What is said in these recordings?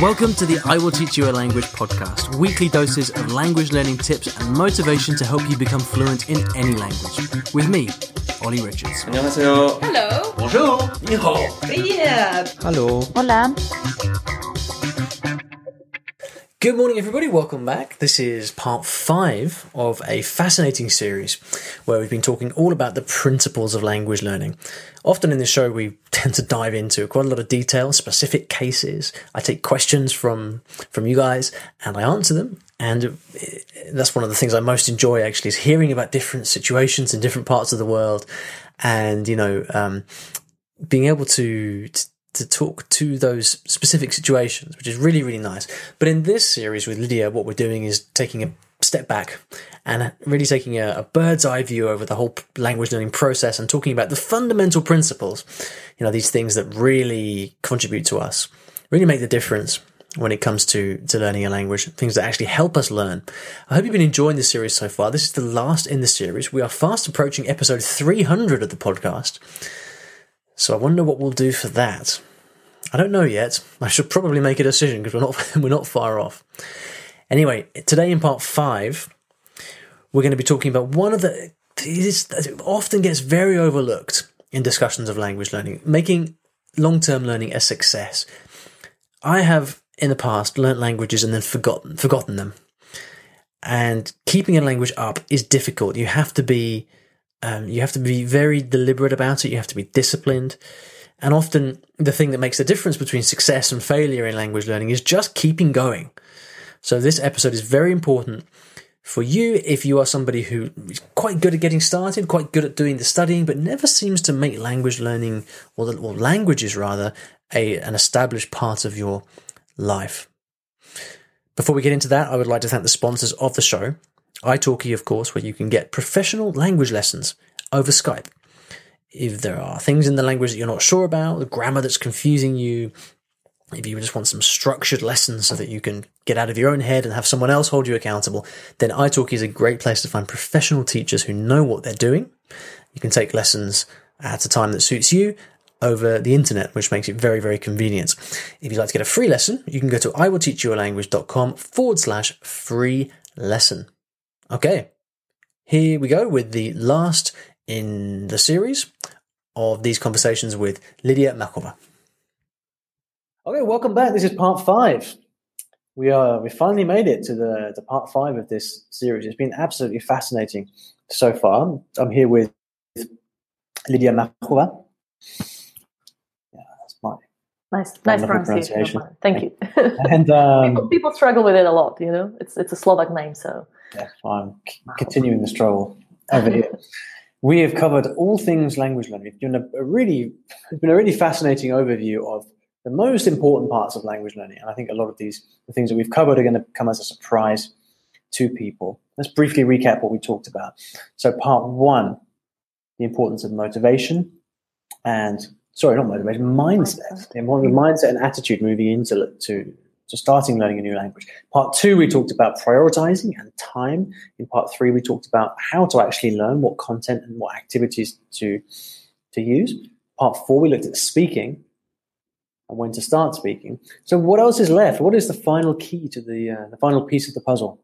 Welcome to the I Will Teach You a Language podcast, weekly doses of language learning tips and motivation to help you become fluent in any language. With me, Ollie Richards. 안녕하세요. Hello. Bonjour. Ni Hello. Hola. Good morning, everybody. Welcome back. This is part five of a fascinating series where we've been talking all about the principles of language learning. Often in this show, we tend to dive into quite a lot of detail, specific cases. I take questions from, from you guys and I answer them. And that's one of the things I most enjoy actually is hearing about different situations in different parts of the world and, you know, um, being able to, to to talk to those specific situations, which is really, really nice. But in this series with Lydia, what we're doing is taking a step back and really taking a, a, bird's eye view over the whole language learning process and talking about the fundamental principles, you know, these things that really contribute to us, really make the difference when it comes to, to learning a language, things that actually help us learn. I hope you've been enjoying this series so far. This is the last in the series. We are fast approaching episode 300 of the podcast. So I wonder what we'll do for that. I don't know yet. I should probably make a decision because we're not we're not far off. Anyway, today in part five, we're going to be talking about one of the this often gets very overlooked in discussions of language learning, making long-term learning a success. I have in the past learnt languages and then forgotten forgotten them. And keeping a language up is difficult. You have to be um, you have to be very deliberate about it. You have to be disciplined. And often the thing that makes the difference between success and failure in language learning is just keeping going. So this episode is very important for you if you are somebody who is quite good at getting started, quite good at doing the studying, but never seems to make language learning or, the, or languages rather a, an established part of your life. Before we get into that, I would like to thank the sponsors of the show italki, of course, where you can get professional language lessons over Skype. If there are things in the language that you're not sure about, the grammar that's confusing you, if you just want some structured lessons so that you can get out of your own head and have someone else hold you accountable, then italki is a great place to find professional teachers who know what they're doing. You can take lessons at a time that suits you over the internet, which makes it very, very convenient. If you'd like to get a free lesson, you can go to iwillteachyoualanguage.com forward slash free lesson. Okay, here we go with the last in the series of these conversations with Lydia Machova. Okay, welcome back. This is part five. We are we finally made it to the, the part five of this series. It's been absolutely fascinating so far. I'm here with Lydia Machova. Yeah, that's my nice, nice pronunciation. pronunciation. Thank you. and um, people, people struggle with it a lot. You know, it's it's a Slovak name, so yeah, I'm continuing the struggle over here. We have covered all things language learning. We've done a, really, it's been a really fascinating overview of the most important parts of language learning. And I think a lot of these, the things that we've covered are going to come as a surprise to people. Let's briefly recap what we talked about. So part one, the importance of motivation and, sorry, not motivation, mindset. The importance of mindset and attitude moving into to so starting learning a new language. Part two, we talked about prioritizing and time. In part three, we talked about how to actually learn, what content and what activities to, to use. Part four, we looked at speaking and when to start speaking. So what else is left? What is the final key to the, uh, the final piece of the puzzle?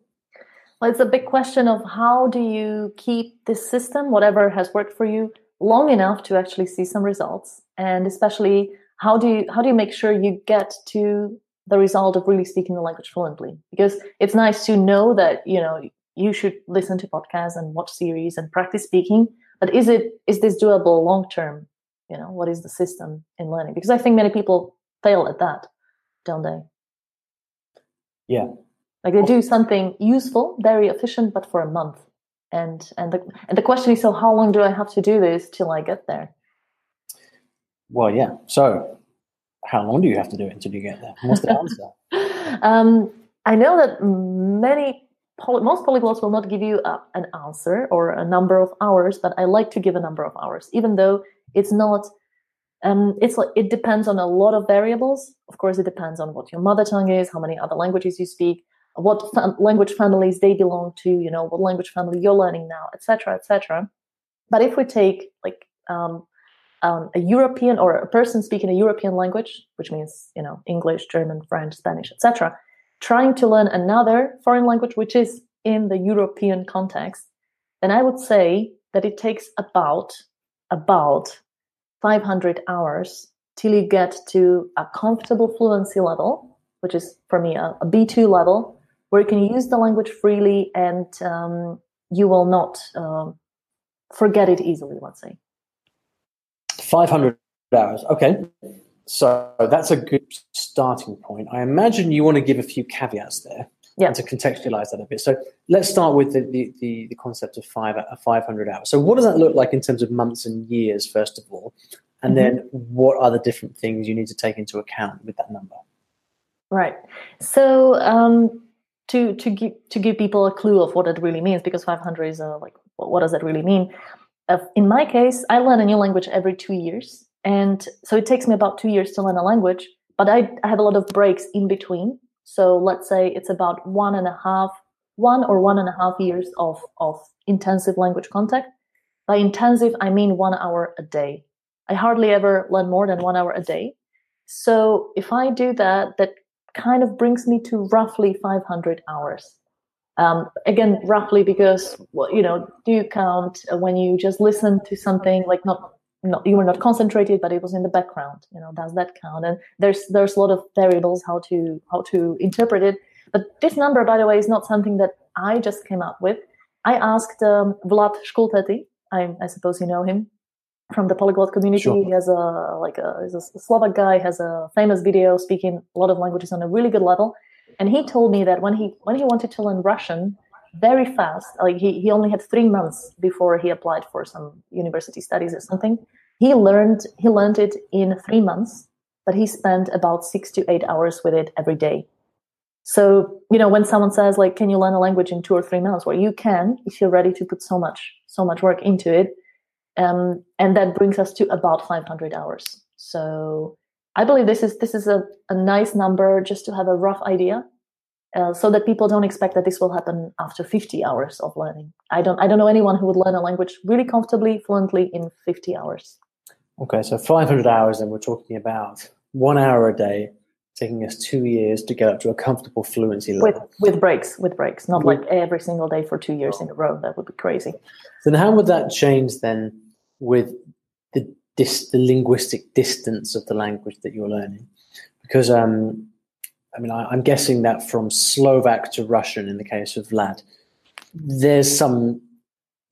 Well, it's a big question of how do you keep this system, whatever has worked for you, long enough to actually see some results, and especially how do you how do you make sure you get to the result of really speaking the language fluently. Because it's nice to know that you know you should listen to podcasts and watch series and practice speaking but is it is this doable long term you know what is the system in learning? Because i think many people fail at that don't they? Yeah. Like they do something useful very efficient but for a month. And and the, and the question is so how long do i have to do this till i get there? Well yeah. So how long do you have to do it until you get there? What's the answer? um, I know that many poly- most polyglots will not give you an answer or a number of hours, but I like to give a number of hours, even though it's not. Um, it's like it depends on a lot of variables. Of course, it depends on what your mother tongue is, how many other languages you speak, what language families they belong to, you know, what language family you're learning now, etc., etc. But if we take like um, um, a European or a person speaking a European language, which means you know English, German, French, Spanish, etc., trying to learn another foreign language which is in the European context, then I would say that it takes about about 500 hours till you get to a comfortable fluency level, which is for me a a B2 level, where you can use the language freely and um, you will not um, forget it easily. Let's say. 500 hours. Okay. So that's a good starting point. I imagine you want to give a few caveats there Yeah. and to contextualize that a bit. So let's start with the, the, the, the concept of five, uh, 500 hours. So what does that look like in terms of months and years, first of all? And then what are the different things you need to take into account with that number? Right. So um, to to give to give people a clue of what it really means, because 500 is uh, like what what does that really mean? In my case, I learn a new language every two years, and so it takes me about two years to learn a language. But I, I have a lot of breaks in between. So let's say it's about one and a half, one or one and a half years of of intensive language contact. By intensive, I mean one hour a day. I hardly ever learn more than one hour a day. So if I do that, that kind of brings me to roughly 500 hours. Um, again, roughly because well, you know, do you count uh, when you just listen to something like not, not you were not concentrated, but it was in the background? You know, does that count? And there's there's a lot of variables how to how to interpret it. But this number, by the way, is not something that I just came up with. I asked um, Vlad Skultety. I, I suppose you know him from the polyglot community. Sure. He has a like a he's a Slovak guy, has a famous video speaking a lot of languages on a really good level. And he told me that when he when he wanted to learn Russian very fast, like he, he only had three months before he applied for some university studies or something. He learned he learned it in three months, but he spent about six to eight hours with it every day. So, you know, when someone says like, can you learn a language in two or three months? Well, you can if you're ready to put so much, so much work into it. Um, and that brings us to about 500 hours. So I believe this is this is a, a nice number just to have a rough idea, uh, so that people don't expect that this will happen after 50 hours of learning. I don't I don't know anyone who would learn a language really comfortably, fluently in 50 hours. Okay, so 500 hours, and we're talking about one hour a day, taking us two years to get up to a comfortable fluency With level. with breaks, with breaks, not With- like every single day for two years in a row. That would be crazy. Then how would that change then with dis- the linguistic distance of the language that you're learning? Because um, I mean, I, I'm guessing that from Slovak to Russian, in the case of Vlad, there's some,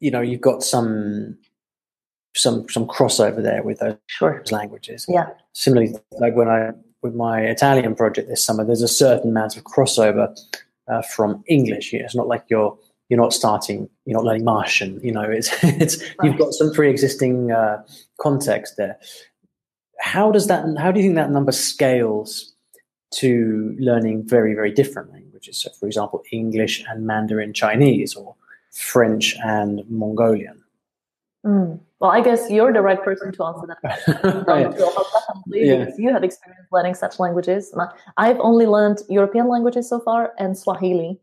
you know, you've got some some some crossover there with those Sure. languages. Yeah. Similarly, like when I with my Italian project this summer, there's a certain amount of crossover uh, from English. You know, it's not like you're you're not starting, you're not learning Martian. You know, it's it's you've got some pre-existing uh, context there. How does that? How do you think that number scales to learning very very different languages? So, for example, English and Mandarin Chinese, or French and Mongolian. Mm. Well, I guess you're the right person to answer that. Right. Yeah. you have experience learning such languages. I've only learned European languages so far and Swahili,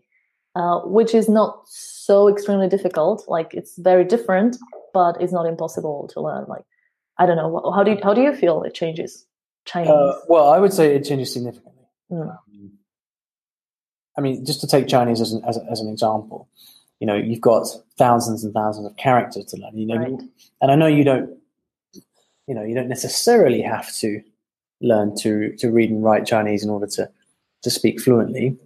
uh, which is not so extremely difficult. Like it's very different, but it's not impossible to learn. Like I don't know, how do you, how do you feel it changes Chinese? Uh, well, I would say it changes significantly. Mm. Um, I mean, just to take Chinese as an, as, as an example, you know, you've got thousands and thousands of characters to learn. You know, Right. and I know you don't, you know, you don't necessarily have to learn to to read and write Chinese in order to to speak fluently.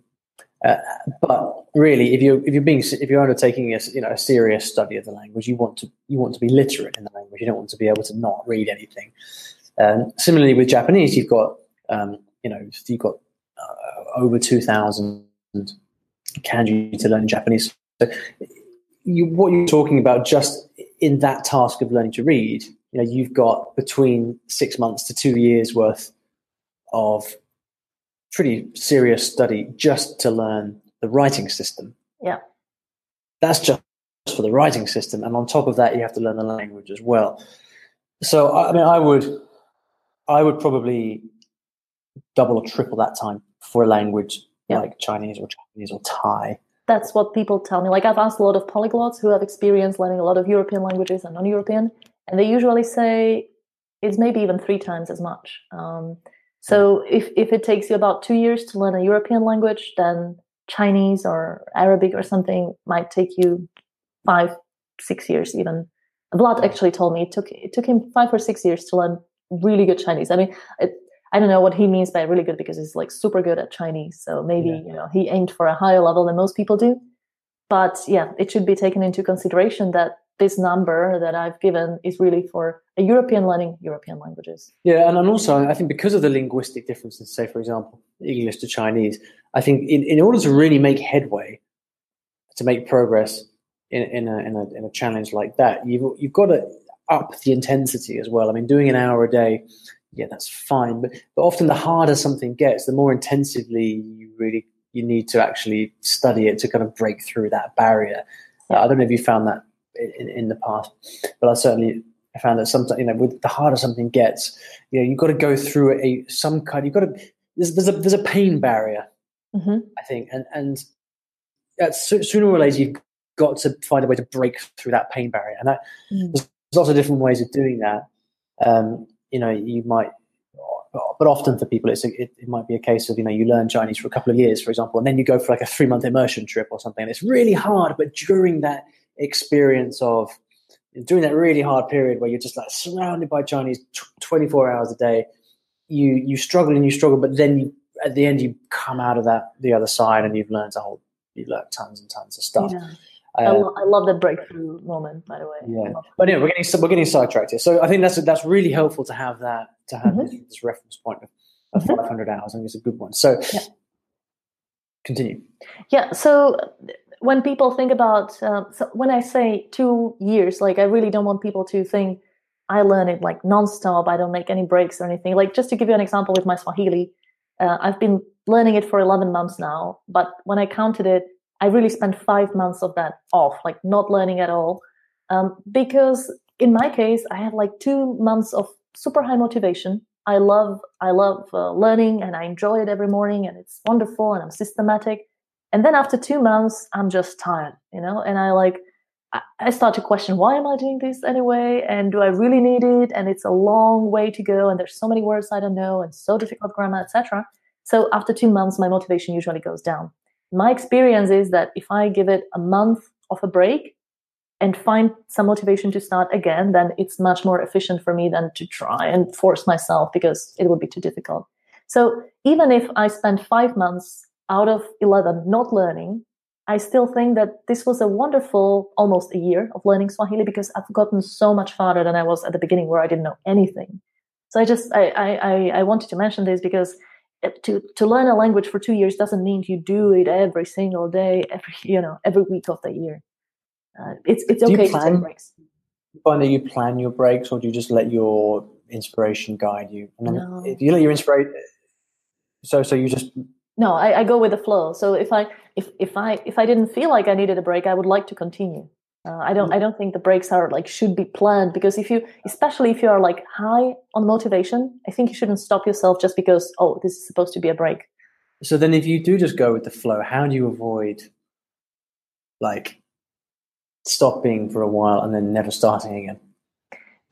But really, if you're if you're being if you're undertaking a you know a serious study of the language, you want to you want to be literate in the language. You don't want to be able to not read anything. Um, similarly, with Japanese, you've got um, you know you've got uh, over two thousand kanji to learn Japanese. So you, what you're talking about just in that task of learning to read, you know, you've got between six months to two years worth of pretty serious study just to learn the writing system. Yeah. That's just for the writing system. And on top of that, you have to learn the language as well. So, I mean, I would, I would probably double or triple that time for a language Yeah. like Chinese or Japanese or Thai. That's what people tell me. Like I've asked a lot of polyglots who have experience learning a lot of European languages and non-European, and they usually say it's maybe even three times as much. Um, so if, if it takes you about two years to learn a European language, then Chinese or Arabic or something might take you five, six years even. Vlad actually told me it took it took him five or six years to learn really good Chinese. I mean, it, I don't know what he means by really good because he's like super good at Chinese. So maybe yeah. you know he aimed for a higher level than most people do. But yeah, it should be taken into consideration that this number that I've given is really for a European learning European languages. Yeah, and, and also I think because of the linguistic differences, say for example, English to Chinese, I think in, in order to really make headway, to make progress in, in, a, in, a, in a challenge like that, you've, you've got to up the intensity as well. I mean, doing an hour a day, yeah, that's fine. But, but often the harder something gets, the more intensively you really you need to actually study it to kind of break through that barrier. Uh, I don't know if you found that in, in the past. But I certainly found that sometimes, you know, with the harder something gets, you know, you've got to go through a some kind. You've got to there's there's a there's a pain barrier, mm-hmm. I think, and and sooner or later you've got to find a way to break through that pain barrier, and that mm. there's lots of different ways of doing that. Um, you know, you might. But often for people, it's a, it, it might be a case of you know you learn Chinese for a couple of years, for example, and then you go for like a three month immersion trip or something. And it's really hard, but during that experience of during that really hard period where you're just like surrounded by Chinese 24 hours a day, you you struggle and you struggle, but then you, at the end you come out of that the other side and you've learned a whole you've learned tons and tons of stuff. Yeah. Uh, I, lo- I, love that breakthrough moment, by the way. Yeah, but anyway, we're getting we're getting sidetracked here. So I think that's that's really helpful to have that to have mm-hmm. this, this, reference point of, of mm-hmm. 500 hours. I think it's a good one. So yeah. continue. Yeah. So when people think about uh, so when I say two years, like I really don't want people to think I learn it like nonstop. I don't make any breaks or anything. Like just to give you an example with my Swahili, uh, I've been learning it for 11 months now. But when I counted it, I really spent five months of that off, like not learning at all. Um, because in my case, I had like two months of super high motivation. I love I love uh, learning and I enjoy it every morning and it's wonderful and I'm systematic and then after two months, I'm just tired, you know, and I like, I start to question why am I doing this anyway? And do I really need it? And it's a long way to go. And there's so many words I don't know and so difficult grammar, etc. So after two months, my motivation usually goes down. My experience is that if I give it a month of a break and find some motivation to start again, then it's much more efficient for me than to try and force myself because it would be too difficult. So even if I spend five months out of 11 not learning, I still think that this was a wonderful almost a year of learning Swahili because I've gotten so much farther than I was at the beginning where I didn't know anything. So I just I I, I wanted to mention this because to to learn a language for two years doesn't mean you do it every single day, every you know every week of the year. Uh, it's it's okay plan, to take breaks. Find that you plan your breaks, or do you just let your inspiration guide you? And then no. if you let your inspiration, so so you just no I, I, go with the flow. So if i if if i if i didn't feel like i needed a break i would like to continue. Uh, i don't i don't think the breaks are like should be planned because if you especially if you are like high on motivation i think you shouldn't stop yourself just because oh this is supposed to be a break. So then if you do just go with the flow how do you avoid like stopping for a while and then never starting again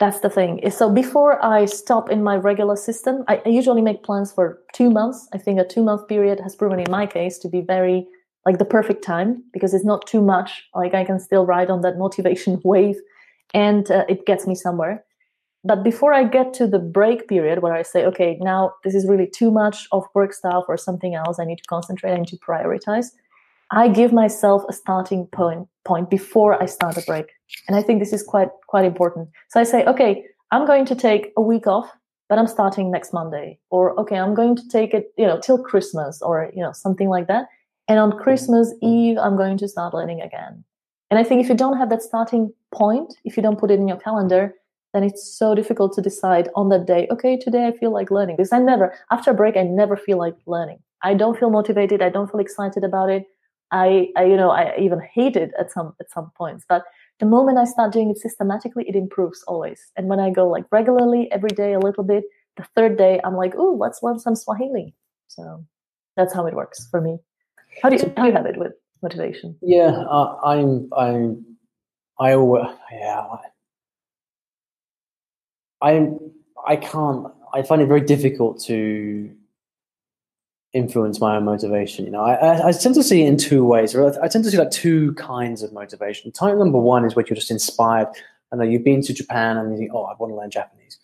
that's the thing. So before I stop in my regular system, I, usually make plans for two months. I think a two month period has proven in my case to be very like the perfect time because it's not too much. Like I can still ride on that motivation wave and uh, it gets me somewhere. But before I get to the break period where I say, okay, now this is really too much of work stuff or something else, I need to concentrate, I need to prioritize. I give myself a starting point point before I start a break. And I think this is quite quite important. So I say, okay, I'm going to take a week off, but I'm starting next Monday. Or okay, I'm going to take it, you know, till Christmas or you know, something like that. And on Christmas Eve, I'm going to start learning again. And I think if you don't have that starting point, if you don't put it in your calendar, then it's so difficult to decide on that day, okay, today I feel like learning. Because I never, after a break, I never feel like learning. I don't feel motivated. I don't feel excited about it. I, I you know I even hate it at some at some points, but the moment I start doing it systematically, it improves always. And when I go like regularly every day a little bit, the third day I'm like, oh, let's learn some Swahili. So that's how it works for me. How do you how do you have it with motivation? Yeah, uh, I'm I'm I yeah. I'm I can't. I find it very difficult to influence my own motivation. You know, I, I, I tend to see it in two ways. I tend to see like two kinds of motivation. Type number one is where you're just inspired. I know you've been to Japan and you think, oh, I want to learn Japanese.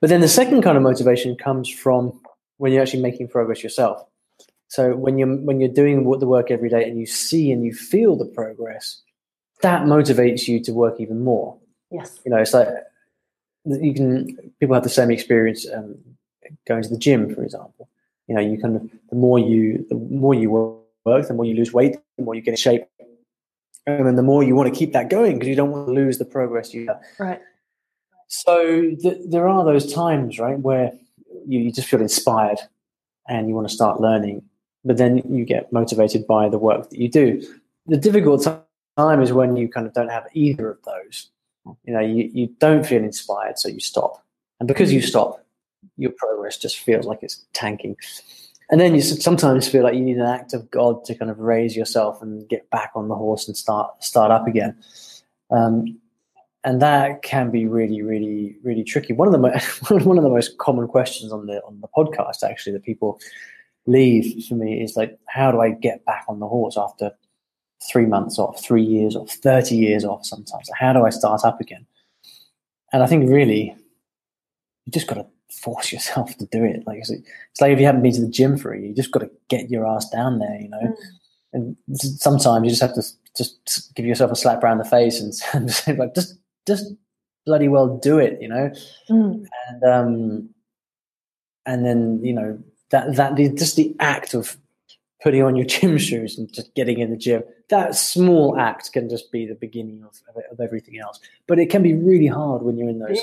But then the second kind of motivation comes from when you're actually making progress yourself. So when you're when you're doing the work every day and you see and you feel the progress, that motivates you to work even more. Yes. You know, it's like you can people have the same experience um, going to the gym, for example. You know, you can the more you the more you work, the more you lose weight, the more you get in shape, and then the more you want to keep that going because you don't want to lose the progress you have. Right. So th- there are those times, right, where you, you just feel inspired and you want to start learning, but then you get motivated by the work that you do. The difficult time is when you kind of don't have either of those. You know, you, you don't feel inspired, so you stop. And because you stop, your progress just feels like it's tanking. And then you sometimes feel like you need an act of God to kind of raise yourself and get back on the horse and start start up again. Um, and that can be really, really, really tricky. One of the most, one of the most common questions on the on the podcast actually that people leave for me is like, how do I get back on the horse after three months off, three years off, thirty years off? Sometimes, how do I start up again? And I think really, you just got to force yourself to do it. Like it's, it's like if you haven't been to the gym for a year, you just got to get your ass down there, you know. Mm. And sometimes you just have to just give yourself a slap around the face and, and say like, just just bloody well do it, you know. Mm. And um, and then you know that that just the act of putting on your gym shoes and just getting in the gym. That small act can just be the beginning of, of everything else. But it can be really hard when you're in those.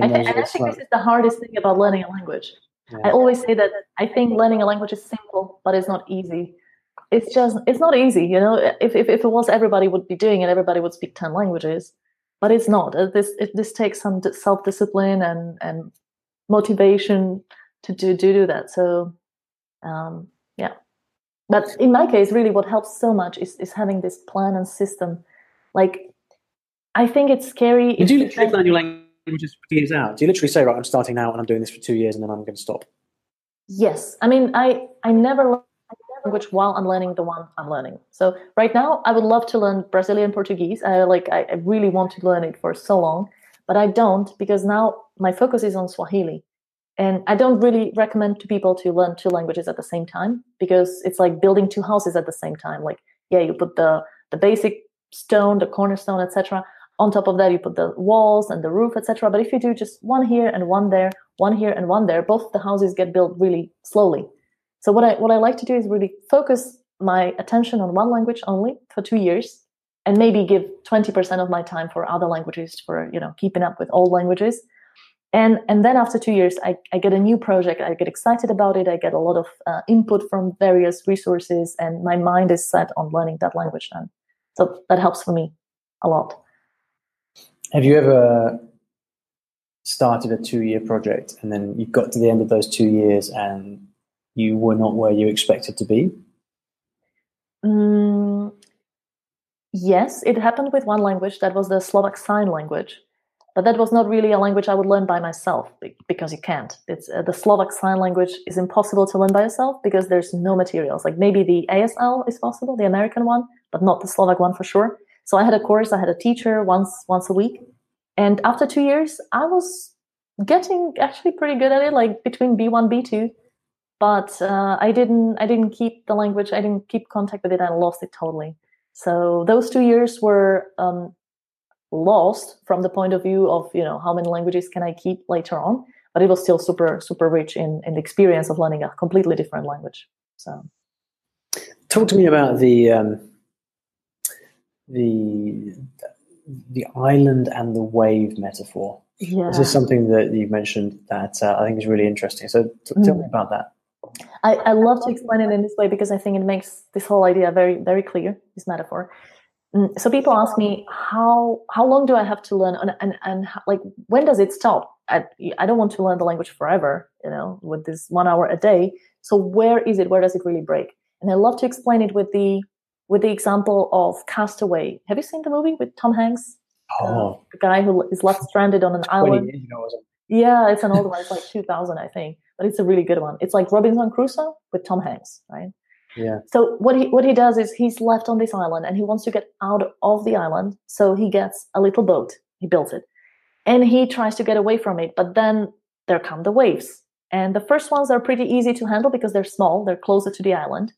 I, those I think this is the hardest thing about learning a language. Yeah. I always say that I think learning a language is simple, but it's not easy. It's just it's not easy, you know. If if, if it was, everybody would be doing it. Everybody would speak ten languages but it's not. Uh, this it, this takes some self discipline and and motivation to do do, do that. So um, yeah, but in my case, really, what helps so much is is having this plan and system. Like I think it's scary. Did you learn your languages for years out? Do you literally say, right, I'm starting now and I'm doing this for two years and then I'm going to stop? Yes, I mean, I I never learn language while I'm learning the one I'm learning. So right now, I would love to learn Brazilian Portuguese. I like I, I really want to learn it for so long, but I don't because now my focus is on Swahili. And I don't really recommend to people to learn two languages at the same time because it's like building two houses at the same time. Like, yeah, you put the the basic stone, the cornerstone, etc. On top of that, you put the walls and the roof, etc. But if you do just one here and one there, one here and one there, both the houses get built really slowly. So what I what I like to do is really focus my attention on one language only for two years, and maybe give twenty percent of my time for other languages for you know keeping up with all languages. And and then after two years, I, I get a new project. I get excited about it. I get a lot of uh, input from various resources, and my mind is set on learning that language. Then, so that helps for me a lot. Have you ever started a two-year project and then you got to the end of those two years and you were not where you expected to be? Mm, yes, it happened with one language that was the Slovak Sign Language. But that was not really a language I would learn by myself because you can't. It's uh, the Slovak Sign Language is impossible to learn by yourself because there's no materials. Like maybe the ASL is possible, the American one, but not the Slovak one for sure. So I had a course, I had a teacher once once a week, and after two years, I was getting actually pretty good at it, like between B1 B2 but uh, I didn't I didn't keep the language. I didn't keep contact with it. I lost it totally. So those two years were um, lost from the point of view of you know how many languages can I keep later on. But it was still super super rich in in the experience of learning a completely different language. So, talk to me about the um, the the island and the wave metaphor. Yeah. This is something that you mentioned that uh, I think is really interesting. So, t- mm. tell me about that. I, I love to explain it in this way because I think it makes this whole idea very, very clear, this metaphor. Mm, so people ask me how how long do I have to learn and and, and how, like when does it stop? I, I don't want to learn the language forever, you know, with this one hour a day. So where is it? Where does it really break? And I love to explain it with the with the example of Castaway. Have you seen the movie with Tom Hanks? Oh, uh, the guy who is left stranded on an island. Yeah, it's an old one. It's like 2000, I think, but it's a really good one. It's like Robinson Crusoe with Tom Hanks, right? Yeah. So what he what he does is he's left on this island and he wants to get out of the island. So he gets a little boat. He builds it, and he tries to get away from it. But then there come the waves, and the first ones are pretty easy to handle because they're small. They're closer to the island.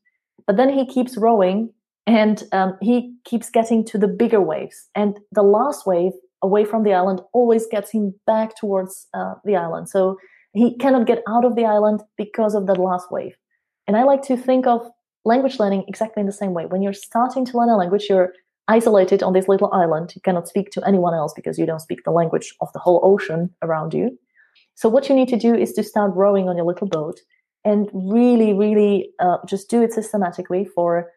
But then he keeps rowing, and um, he keeps getting to the bigger waves. And the last wave away from the island always gets him back towards uh, the island. So he cannot get out of the island because of that last wave. And I like to think of language learning exactly in the same way. When you're starting to learn a language, you're isolated on this little island. You cannot speak to anyone else because you don't speak the language of the whole ocean around you. So what you need to do is to start rowing on your little boat and really, really uh, just do it systematically for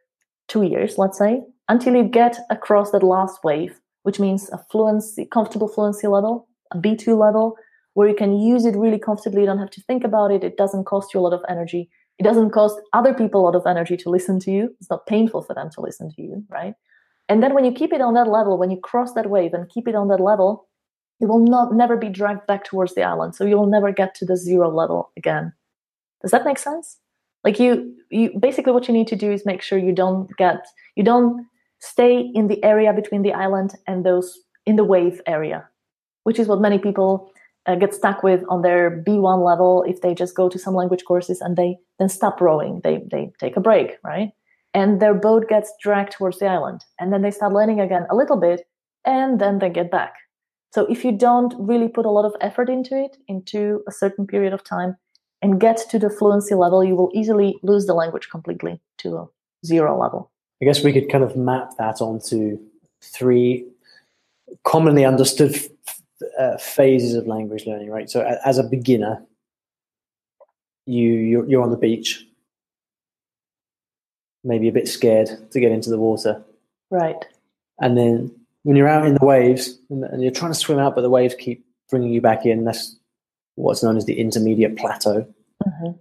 two years, let's say, until you get across that last wave, which means a fluency, comfortable fluency level, a B2 level, where you can use it really comfortably. You don't have to think about it. It doesn't cost you a lot of energy. It doesn't cost other people a lot of energy to listen to you. It's not painful for them to listen to you, right? And then when you keep it on that level, when you cross that wave and keep it on that level, it will not never be dragged back towards the island. So you'll never get to the zero level again. Does that make sense? Like you you basically what you need to do is make sure you don't get you don't stay in the area between the island and those in the wave area, which is what many people uh, get stuck with on their B1 level if they just go to some language courses and they then stop rowing. They they take a break, right? And their boat gets dragged towards the island, and then they start learning again a little bit, and then they get back. So if you don't really put a lot of effort into it, into a certain period of time, and get to the fluency level, you will easily lose the language completely to a zero level. I guess we could kind of map that onto three commonly understood uh, phases of language learning, right? So, as a beginner, you you're, you're on the beach, maybe a bit scared to get into the water, right? And then when you're out in the waves and you're trying to swim out, but the waves keep bringing you back in, that's what's known as the intermediate plateau. Mm-hmm.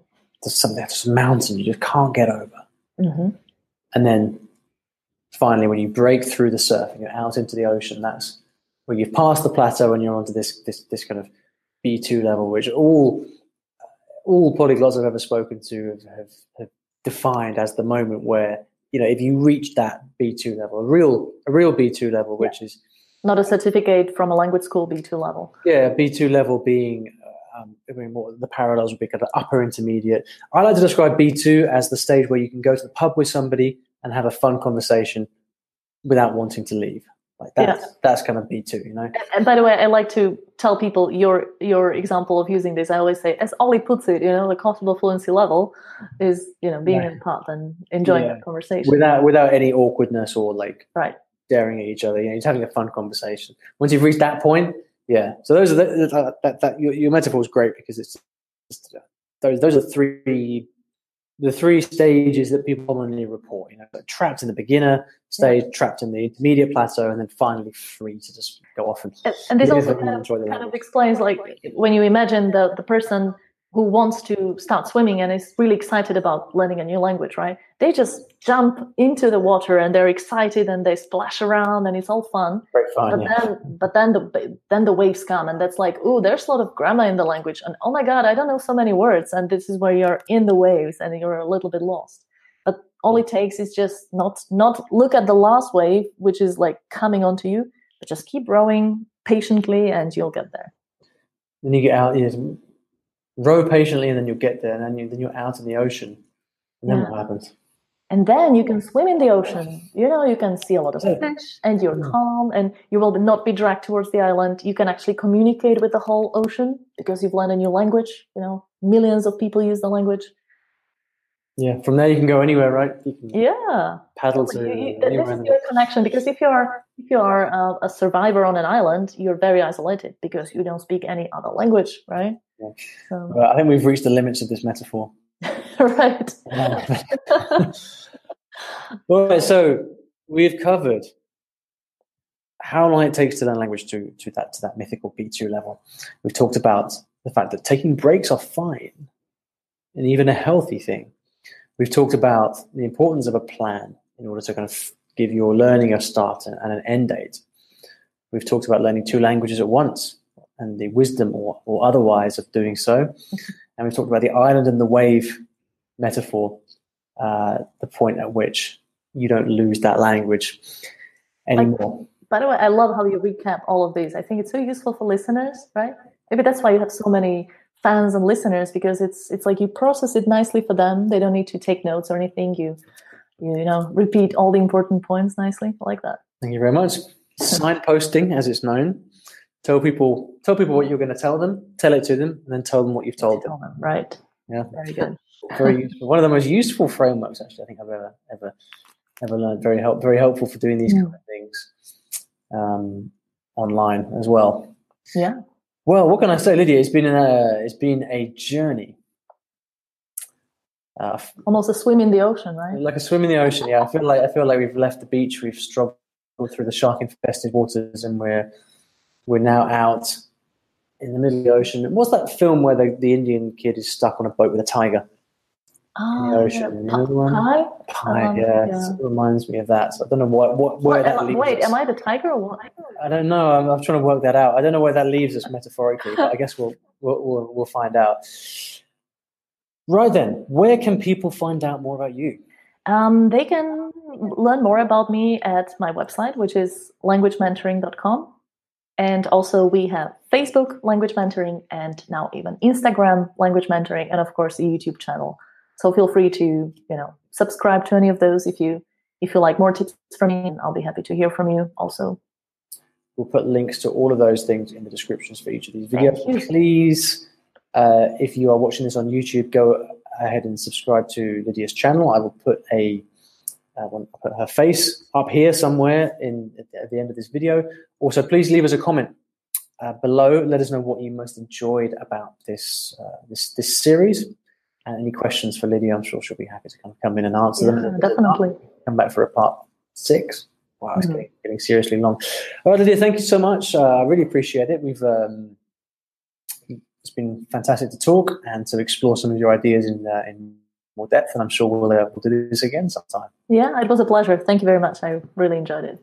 There's something that's a mountain you just can't get over. Mm-hmm. And then finally, when you break through the surf and you're out into the ocean, that's where you've passed the plateau and you're onto this this this kind of B two level, which all all polyglots I've ever spoken to have, have, have defined as the moment where you know if you reach that B two level, a real a real B two level, which is not a certificate from a language school B two level. Yeah, B two level being. Um, I mean, what the parallels would be kind of upper intermediate. I like to describe B2 as the stage where you can go to the pub with somebody and have a fun conversation without wanting to leave. Like that's yeah. that's kind of B two, you know. And by the way, I like to tell people your your example of using this. I always say, as Ollie puts it, you know, the comfortable fluency level is you know being yeah. in pub and enjoying yeah. the conversation without without any awkwardness or like right staring at each other. You know, just having a fun conversation. Once you've reached that point, yeah. So those are the, that, that your, your metaphor is great because it's uh, those those are three the three stages that people commonly report. You know, trapped in the beginner stage, yeah. trapped in the intermediate plateau, and then finally free to just go off and. And, and this also kind, of, kind of, explains, like, when you imagine the the person who wants to start swimming and is really excited about learning a new language, right? They just jump into the water and they're excited and they splash around and it's all fun. Great fun. But yeah. then, but then the then the waves come and that's like, oh, there's a lot of grammar in the language and oh my god, I don't know so many words and this is where you're in the waves and you're a little bit lost. But all it takes is just not not look at the last wave, which is like coming onto you, but just keep rowing patiently and you'll get there. Then you get out. You row patiently and then you'll get there and then, you, then you're out in the ocean. And then yeah. what happens? And then you can swim in the ocean. You know you can see a lot of fish and you're mm. calm and you will not be dragged towards the island. You can actually communicate with the whole ocean because you've learned a new language you know. Millions of people use the language. Yeah, from there you can go anywhere, right? yeah, paddle to you, this is your connection because if you're if you are a, a, survivor on an island, you're very isolated because you don't speak any other language, right? Yeah. So. Well, I think we've reached the limits of this metaphor. right. All right. So we've covered how long it takes to learn language to to that to that mythical B two level. We've talked about the fact that taking breaks are fine and even a healthy thing We've talked about the importance of a plan in order to kind of give your learning a start and an end date. We've talked about learning two languages at once, and the wisdom or, or otherwise of doing so. and we've talked about the island and the wave metaphor, uh, the point at which you don't lose that language anymore. Like, by the way, I love how you recap all of these. I think it's so useful for listeners, right? Maybe that's why you have so many fans and listeners because it's it's like you process it nicely for them. They don't need to take notes or anything. You you, know repeat all the important points nicely. I like that. Thank you very much. Signposting, as it's known. Tell people tell people what you're going to tell them. Tell it to them, and then tell them what you've told them. them. Right. Yeah. Very good. very useful. One of the most useful frameworks, actually, I think I've ever ever ever learned. Very help. Very helpful for doing these mm. kind of things um, online as well. Yeah. Well, what can I say, Lydia? It's been a it's been a journey. Uh, Almost a swim in the ocean, right? Like a swim in the ocean. Yeah, I feel like I feel like we've left the beach. We've struggled through the shark infested waters, and we're we're now out in the middle of the ocean. What's that film where the, the Indian kid is stuck on a boat with a tiger? Oh, in the ocean. Yeah. Pi? Pi, um, yeah. yeah. It reminds me of that. So I don't know what, what where what, that leaves Wait, us. am I the tiger or what? I don't know. I'm, I'm, trying to work that out. I don't know where that leaves us metaphorically, but I guess we'll, we'll, we'll, we'll find out. Right then, where can people find out more about you? Um, they can learn more about me at my website, which is languagementoring.com. And also, we have Facebook Language Mentoring and now even Instagram Language Mentoring, and of course, a YouTube channel. So feel free to you know subscribe to any of those if you if you like more tips from me, and I'll be happy to hear from you also. We'll put links to all of those things in the descriptions for each of these videos. Please, uh, if you are watching this on YouTube, go ahead and subscribe to Lydia's channel. I will put a uh, put her face up here somewhere in at the end of this video. Also, please leave us a comment uh, below. Let us know what you most enjoyed about this uh, this this series. And any questions for Lydia, I'm sure she'll be happy to come, come in and answer yeah, them. Definitely. Come back for a part six. Wow, it's mm-hmm. getting, getting, seriously long. All right, Lydia, thank you so much. Uh, I really appreciate it. We've um, it's been fantastic to talk and to explore some of your ideas in uh, in more depth. And I'm sure we'll uh, we'll do this again sometime. Yeah, it was a pleasure. Thank you very much. I really enjoyed it.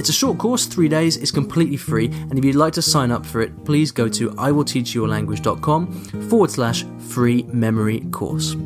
It's a short course, three days, it's completely free, and if you'd like to sign up for it, please go to iwillteachyoualanguage.com forward slash free memory course.